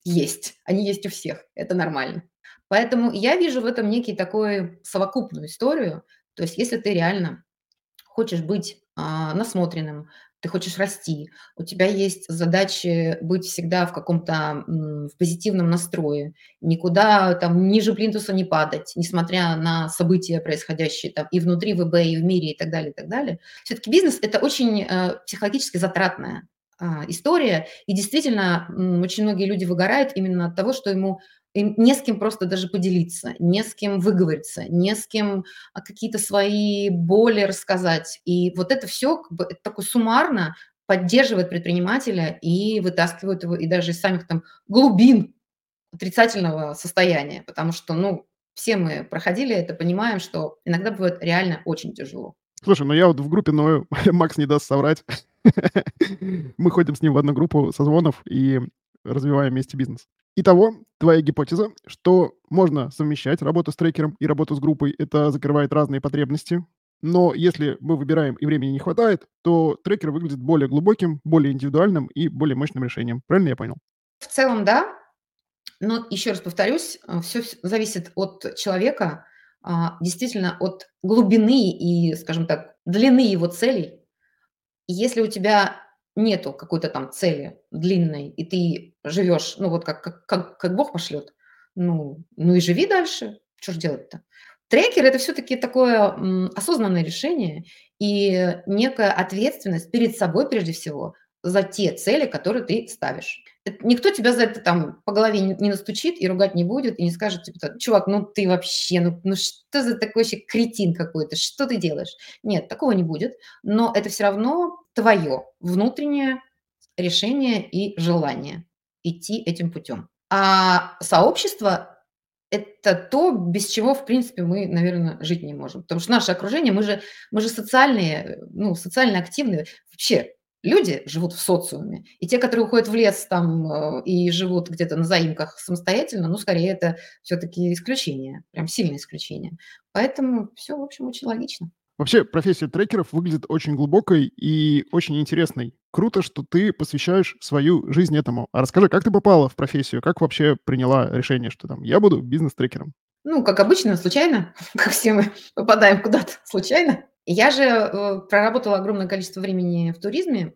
есть. Они есть у всех. Это нормально. Поэтому я вижу в этом некий такой совокупную историю. То есть если ты реально хочешь быть а, насмотренным, ты хочешь расти, у тебя есть задачи быть всегда в каком-то в позитивном настрое, никуда там ниже плинтуса не падать, несмотря на события, происходящие там и внутри ВБ, и в мире, и так далее, и так далее. Все-таки бизнес – это очень э, психологически затратная история. И действительно, очень многие люди выгорают именно от того, что ему им не с кем просто даже поделиться, не с кем выговориться, не с кем а, какие-то свои боли рассказать. И вот это все как бы, это такое суммарно поддерживает предпринимателя и вытаскивает его и даже из самых там глубин отрицательного состояния, потому что, ну, все мы проходили это, понимаем, что иногда бывает реально очень тяжело. Слушай, ну я вот в группе ною, Макс не даст соврать. Мы ходим с ним в одну группу созвонов и развиваем вместе бизнес. Итого, твоя гипотеза, что можно совмещать работу с трекером и работу с группой, это закрывает разные потребности. Но если мы выбираем и времени не хватает, то трекер выглядит более глубоким, более индивидуальным и более мощным решением. Правильно я понял? В целом, да. Но еще раз повторюсь, все зависит от человека, действительно от глубины и, скажем так, длины его целей. Если у тебя нету какой-то там цели длинной, и ты живешь, ну вот как, как, как, как Бог пошлет, ну, ну и живи дальше. Что ж делать-то? Трекер– это все-таки такое осознанное решение и некая ответственность перед собой прежде всего за те цели, которые ты ставишь. Никто тебя за это там по голове не настучит и ругать не будет, и не скажет, типа, чувак, ну ты вообще, ну, ну что за такой вообще кретин какой-то, что ты делаешь? Нет, такого не будет, но это все равно твое внутреннее решение и желание идти этим путем. А сообщество – это то, без чего, в принципе, мы, наверное, жить не можем. Потому что наше окружение, мы же, мы же социальные, ну, социально активные. Вообще, люди живут в социуме. И те, которые уходят в лес там э, и живут где-то на заимках самостоятельно, ну, скорее, это все-таки исключение, прям сильное исключение. Поэтому все, в общем, очень логично. Вообще, профессия трекеров выглядит очень глубокой и очень интересной. Круто, что ты посвящаешь свою жизнь этому. А расскажи, как ты попала в профессию? Как вообще приняла решение, что там я буду бизнес-трекером? Ну, как обычно, случайно, как все мы попадаем куда-то случайно. Я же э, проработала огромное количество времени в туризме.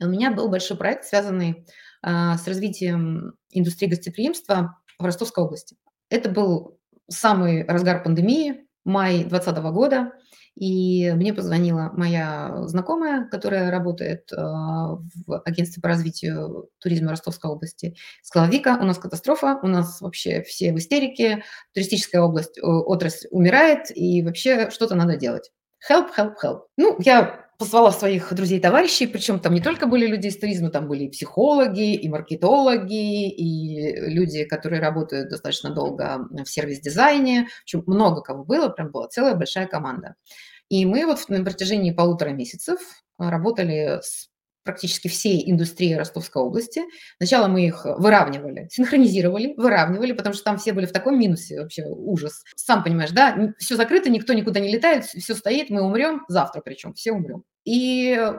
У меня был большой проект, связанный а, с развитием индустрии гостеприимства в Ростовской области. Это был самый разгар пандемии, май 2020 года. И мне позвонила моя знакомая, которая работает э, в агентстве по развитию туризма Ростовской области. Сказала, Вика, у нас катастрофа, у нас вообще все в истерике, туристическая область, отрасль умирает, и вообще что-то надо делать. Help, help, help. Ну, я позвала своих друзей и товарищей, причем там не только были люди из туризма, там были и психологи, и маркетологи, и люди, которые работают достаточно долго в сервис-дизайне. В общем, много кого было, прям была целая большая команда. И мы вот на протяжении полутора месяцев работали с практически всей индустрии Ростовской области. Сначала мы их выравнивали, синхронизировали, выравнивали, потому что там все были в таком минусе, вообще ужас. Сам понимаешь, да, все закрыто, никто никуда не летает, все стоит, мы умрем, завтра причем, все умрем. И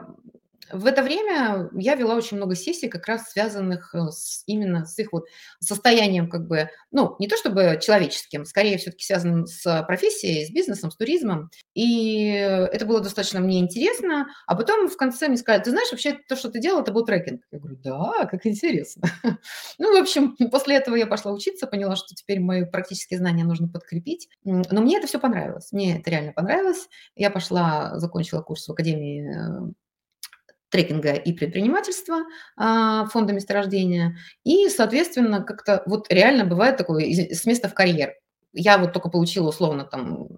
в это время я вела очень много сессий, как раз связанных э, с, именно с их вот состоянием, как бы, ну, не то чтобы человеческим, скорее все-таки связанным с профессией, с бизнесом, с туризмом. И это было достаточно мне интересно. А потом в конце мне сказали, ты знаешь, вообще то, что ты делал, это был трекинг. Я говорю, да, как интересно. Ну, в общем, после этого я пошла учиться, поняла, что теперь мои практические знания нужно подкрепить. Но мне это все понравилось. Мне это реально понравилось. Я пошла, закончила курс в Академии э, трекинга и предпринимательства а, фонда месторождения. И, соответственно, как-то вот реально бывает такое с места в карьер. Я вот только получила условно там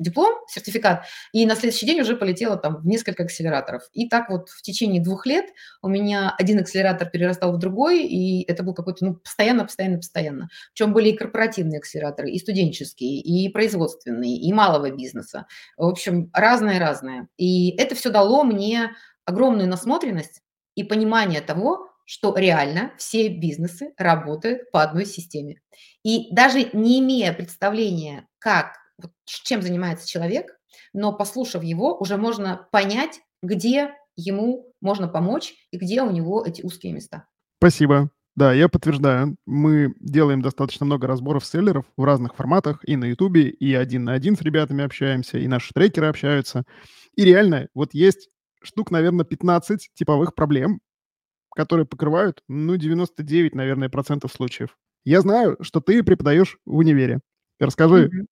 диплом, сертификат, и на следующий день уже полетела там в несколько акселераторов. И так вот в течение двух лет у меня один акселератор перерастал в другой, и это был какой-то, ну, постоянно, постоянно, постоянно. Причем были и корпоративные акселераторы, и студенческие, и производственные, и малого бизнеса. В общем, разное-разное. И это все дало мне огромную насмотренность и понимание того, что реально все бизнесы работают по одной системе. И даже не имея представления, как, чем занимается человек, но послушав его, уже можно понять, где ему можно помочь и где у него эти узкие места. Спасибо. Да, я подтверждаю. Мы делаем достаточно много разборов селлеров в разных форматах, и на Ютубе, и один на один с ребятами общаемся, и наши трекеры общаются. И реально, вот есть штук, наверное, 15 типовых проблем, которые покрывают, ну, 99, наверное, процентов случаев. Я знаю, что ты преподаешь в универе. Расскажи, mm-hmm.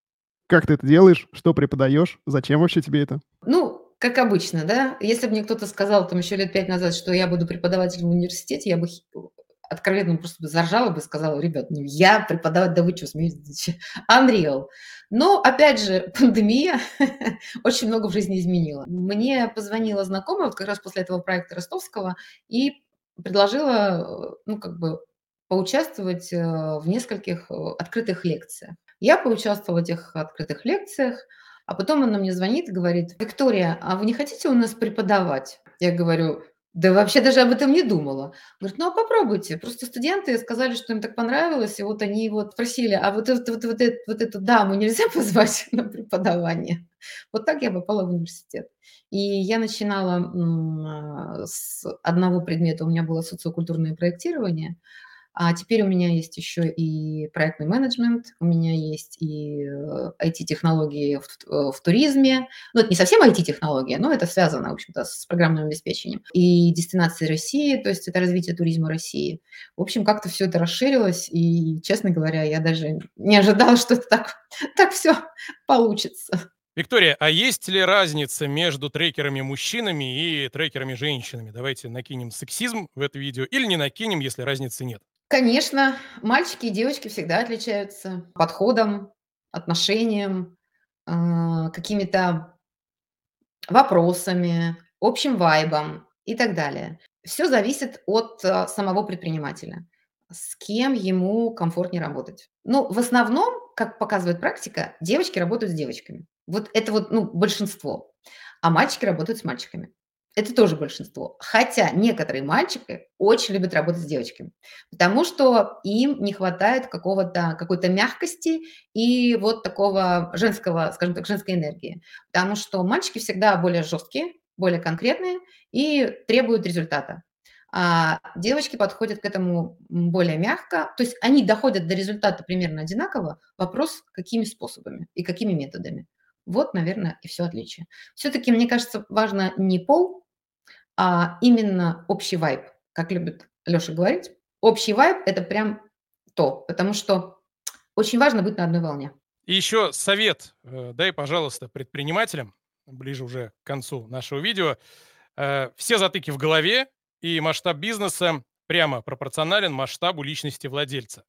как ты это делаешь, что преподаешь, зачем вообще тебе это? Ну, как обычно, да. Если бы мне кто-то сказал там еще лет пять назад, что я буду преподавателем в университете, я бы откровенно просто заржала бы и сказала, ребят, ну я преподавать, да вы что, смеетесь? Unreal. Но, опять же, пандемия очень много в жизни изменила. Мне позвонила знакомая, вот как раз после этого проекта Ростовского, и предложила, ну, как бы, поучаствовать э, в нескольких э, открытых лекциях. Я поучаствовала в этих открытых лекциях, а потом она мне звонит и говорит, Виктория, а вы не хотите у нас преподавать? Я говорю, да вообще даже об этом не думала. Говорит, ну а попробуйте. Просто студенты сказали, что им так понравилось, и вот они вот просили, а вот, вот, вот, вот, эту, вот эту даму нельзя позвать на преподавание. Вот так я попала в университет. И я начинала с одного предмета, у меня было социокультурное проектирование, А теперь у меня есть еще и проектный менеджмент, у меня есть и IT-технологии в, в туризме. Ну, это не совсем IT-технология, но это связано, в общем-то, с программным обеспечением. И дестинации России, то есть это развитие туризма России. В общем, как-то все это расширилось, и, честно говоря, я даже не ожидала, что это так, так все получится. Виктория, а есть ли разница между трекерами-мужчинами и трекерами-женщинами? Давайте накинем сексизм в это видео или не накинем, если разницы нет. Конечно, мальчики и девочки всегда отличаются подходом, отношением, а, какими-то вопросами, общим вайбом и так далее. Все зависит от а, самого предпринимателя, с кем ему комфортнее работать. Ну, в основном, как показывает практика, девочки работают с девочками. Вот это вот, ну, большинство. А мальчики работают с мальчиками. Это тоже большинство. Хотя некоторые мальчики очень любят работать с девочками, потому что им не хватает какого-то, какой-то мягкости и вот такого женского, скажем так, женской энергии. Потому что мальчики всегда более жесткие, более конкретные и требуют результата. А девочки подходят к этому более мягко. То есть они доходят до результата примерно одинаково. Вопрос, какими способами и какими методами. Вот, наверное, и все отличие. Все-таки, мне кажется, важно не пол, а именно общий вайб. Как любит Леша говорить, общий вайб – это прям то, потому что очень важно быть на одной волне. И еще совет, э, дай, пожалуйста, предпринимателям, ближе уже к концу нашего видео. Э, все затыки в голове и масштаб бизнеса прямо пропорционален масштабу личности владельца.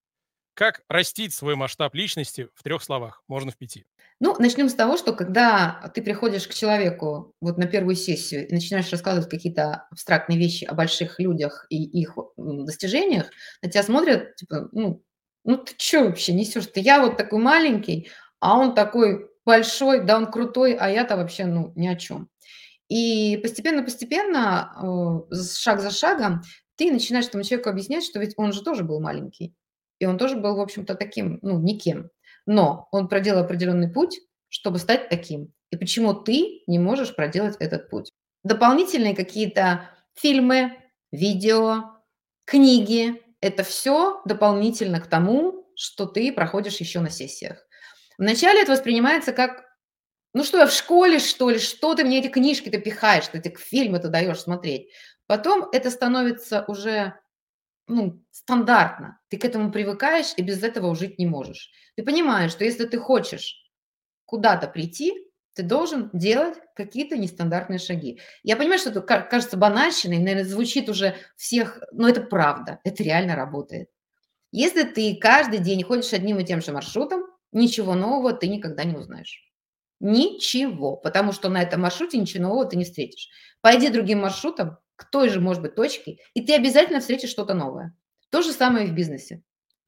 Как растить свой масштаб личности в трех словах, можно в пяти? Ну, начнем с того, что когда ты приходишь к человеку вот на первую сессию и начинаешь рассказывать какие-то абстрактные вещи о больших людях и их достижениях, на тебя смотрят, типа, ну, ну ты что вообще несешь? Ты я вот такой маленький, а он такой большой, да он крутой, а я-то вообще, ну, ни о чем. И постепенно-постепенно, э, шаг за шагом, ты начинаешь этому человеку объяснять, что ведь он же тоже был маленький. И он тоже был, в общем-то, таким, ну, никем. Но он проделал определенный путь, чтобы стать таким. И почему ты не можешь проделать этот путь? Дополнительные какие-то фильмы, видео, книги – это все дополнительно к тому, что ты проходишь еще на сессиях. Вначале это воспринимается как, ну что, я в школе, что ли, что ты мне эти книжки-то пихаешь, что ты фильмы-то даешь смотреть. Потом это становится уже ну, стандартно. Ты к этому привыкаешь и без этого жить не можешь. Ты понимаешь, что если ты хочешь куда-то прийти, ты должен делать какие-то нестандартные шаги. Я понимаю, что это кажется банальщиной, наверное, звучит уже всех, но это правда, это реально работает. Если ты каждый день ходишь одним и тем же маршрутом, ничего нового ты никогда не узнаешь. Ничего, потому что на этом маршруте ничего нового ты не встретишь. Пойди другим маршрутом, к той же, может быть, точке, и ты обязательно встретишь что-то новое. То же самое и в бизнесе.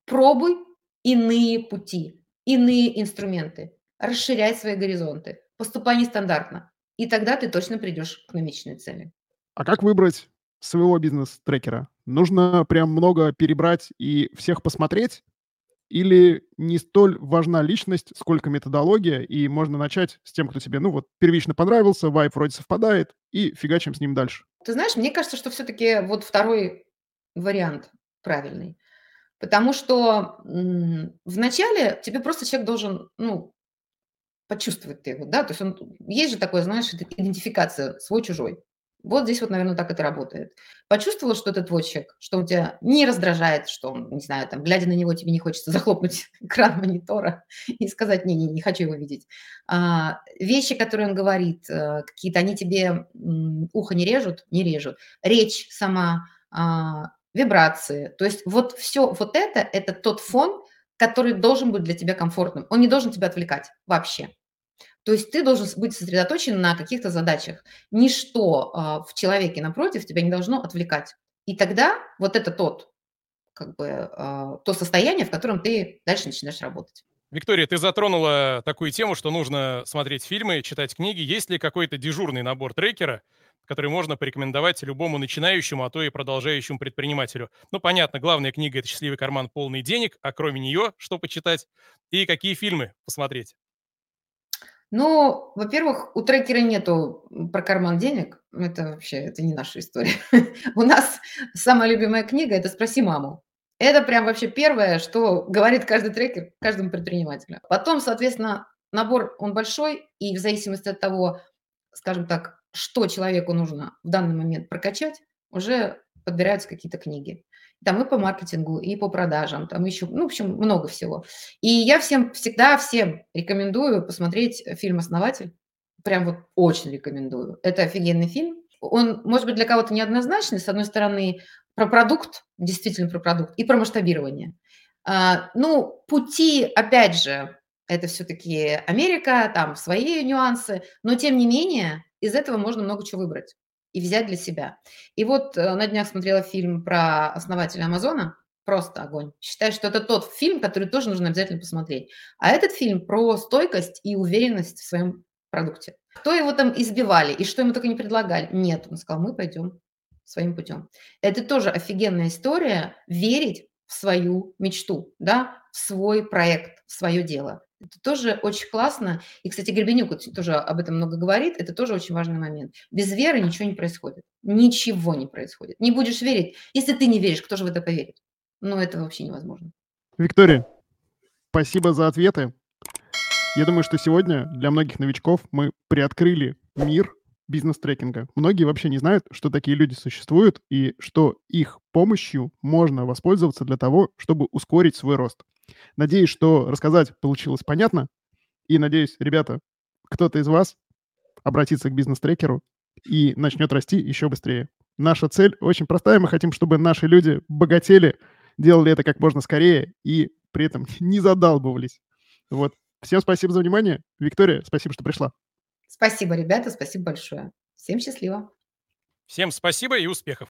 Пробуй иные пути, иные инструменты, расширяй свои горизонты, поступай нестандартно, и тогда ты точно придешь к намеченной цели. А как выбрать своего бизнес-трекера? Нужно прям много перебрать и всех посмотреть? Или не столь важна личность, сколько методология, и можно начать с тем, кто тебе, ну вот, первично понравился, вайп вроде совпадает, и фигачим с ним дальше? Ты знаешь, мне кажется, что все-таки вот второй вариант правильный. Потому что вначале тебе просто человек должен, ну, почувствовать ты его, да, то есть он, есть же такое, знаешь, идентификация свой-чужой. Вот здесь вот, наверное, так это работает. Почувствовала, что твой человек, что он тебя не раздражает, что он, не знаю, там, глядя на него, тебе не хочется захлопнуть экран монитора и сказать, не-не, не хочу его видеть. А, вещи, которые он говорит, а, какие-то, они тебе ухо не режут? Не режут. Речь сама, а, вибрации. То есть вот все вот это, это тот фон, который должен быть для тебя комфортным. Он не должен тебя отвлекать вообще. То есть ты должен быть сосредоточен на каких-то задачах. Ничто а, в человеке напротив тебя не должно отвлекать. И тогда вот это тот, как бы, а, то состояние, в котором ты дальше начинаешь работать. Виктория, ты затронула такую тему, что нужно смотреть фильмы, читать книги. Есть ли какой-то дежурный набор трекера, который можно порекомендовать любому начинающему, а то и продолжающему предпринимателю? Ну, понятно, главная книга – это «Счастливый карман, полный денег», а кроме нее что почитать? И какие фильмы посмотреть? Ну, во-первых, у трекера нету про карман денег. Это вообще, это не наша история. У нас самая любимая книга– это «Спроси маму». Это прям вообще первое, что говорит каждый трекер каждому предпринимателю. Потом, соответственно, набор, он большой, и в зависимости от того, скажем так, что человеку нужно в данный момент прокачать, уже подбираются какие-то книги. Там и по маркетингу, и по продажам, там еще, ну, в общем, много всего. И я всем, всегда всем рекомендую посмотреть фильм «Основатель». Прям вот очень рекомендую. Это офигенный фильм. Он, может быть, для кого-то неоднозначный. С одной стороны, про продукт, действительно про продукт, и про масштабирование. А, ну, пути, опять же, это все-таки Америка, там свои нюансы, но тем не менее из этого можно много чего выбрать и взять для себя. И вот э, на днях смотрела фильм про основателя Амазона, просто огонь. Считаю, что это тот фильм, который тоже нужно обязательно посмотреть. А этот фильм про стойкость и уверенность в своем продукте. Кто его там избивали и что ему только не предлагали? Нет, он сказал, мы пойдем своим путем. Это тоже офигенная история, верить в свою мечту, да, свой проект, в свое дело. Это тоже очень классно. И, кстати, Гребенюк тоже об этом много говорит. Это тоже очень важный момент. Без веры ничего не происходит. Ничего не происходит. Не будешь верить. Если ты не веришь, кто же в это поверит? Ну, это вообще невозможно. Виктория, спасибо за ответы. Я думаю, что сегодня для многих новичков мы приоткрыли мир бизнес-трекинга. Многие вообще не знают, что такие люди существуют и что их помощью можно воспользоваться для того, чтобы ускорить свой рост. Надеюсь, что рассказать получилось понятно. И надеюсь, ребята, кто-то из вас обратится к бизнес-трекеру и начнет расти еще быстрее. Наша цель очень простая. Мы хотим, чтобы наши люди богатели, делали это как можно скорее и при этом не задалбывались. Вот. Всем спасибо за внимание. Виктория, спасибо, что пришла. Спасибо, ребята, спасибо большое. Всем счастливо. Всем спасибо и успехов.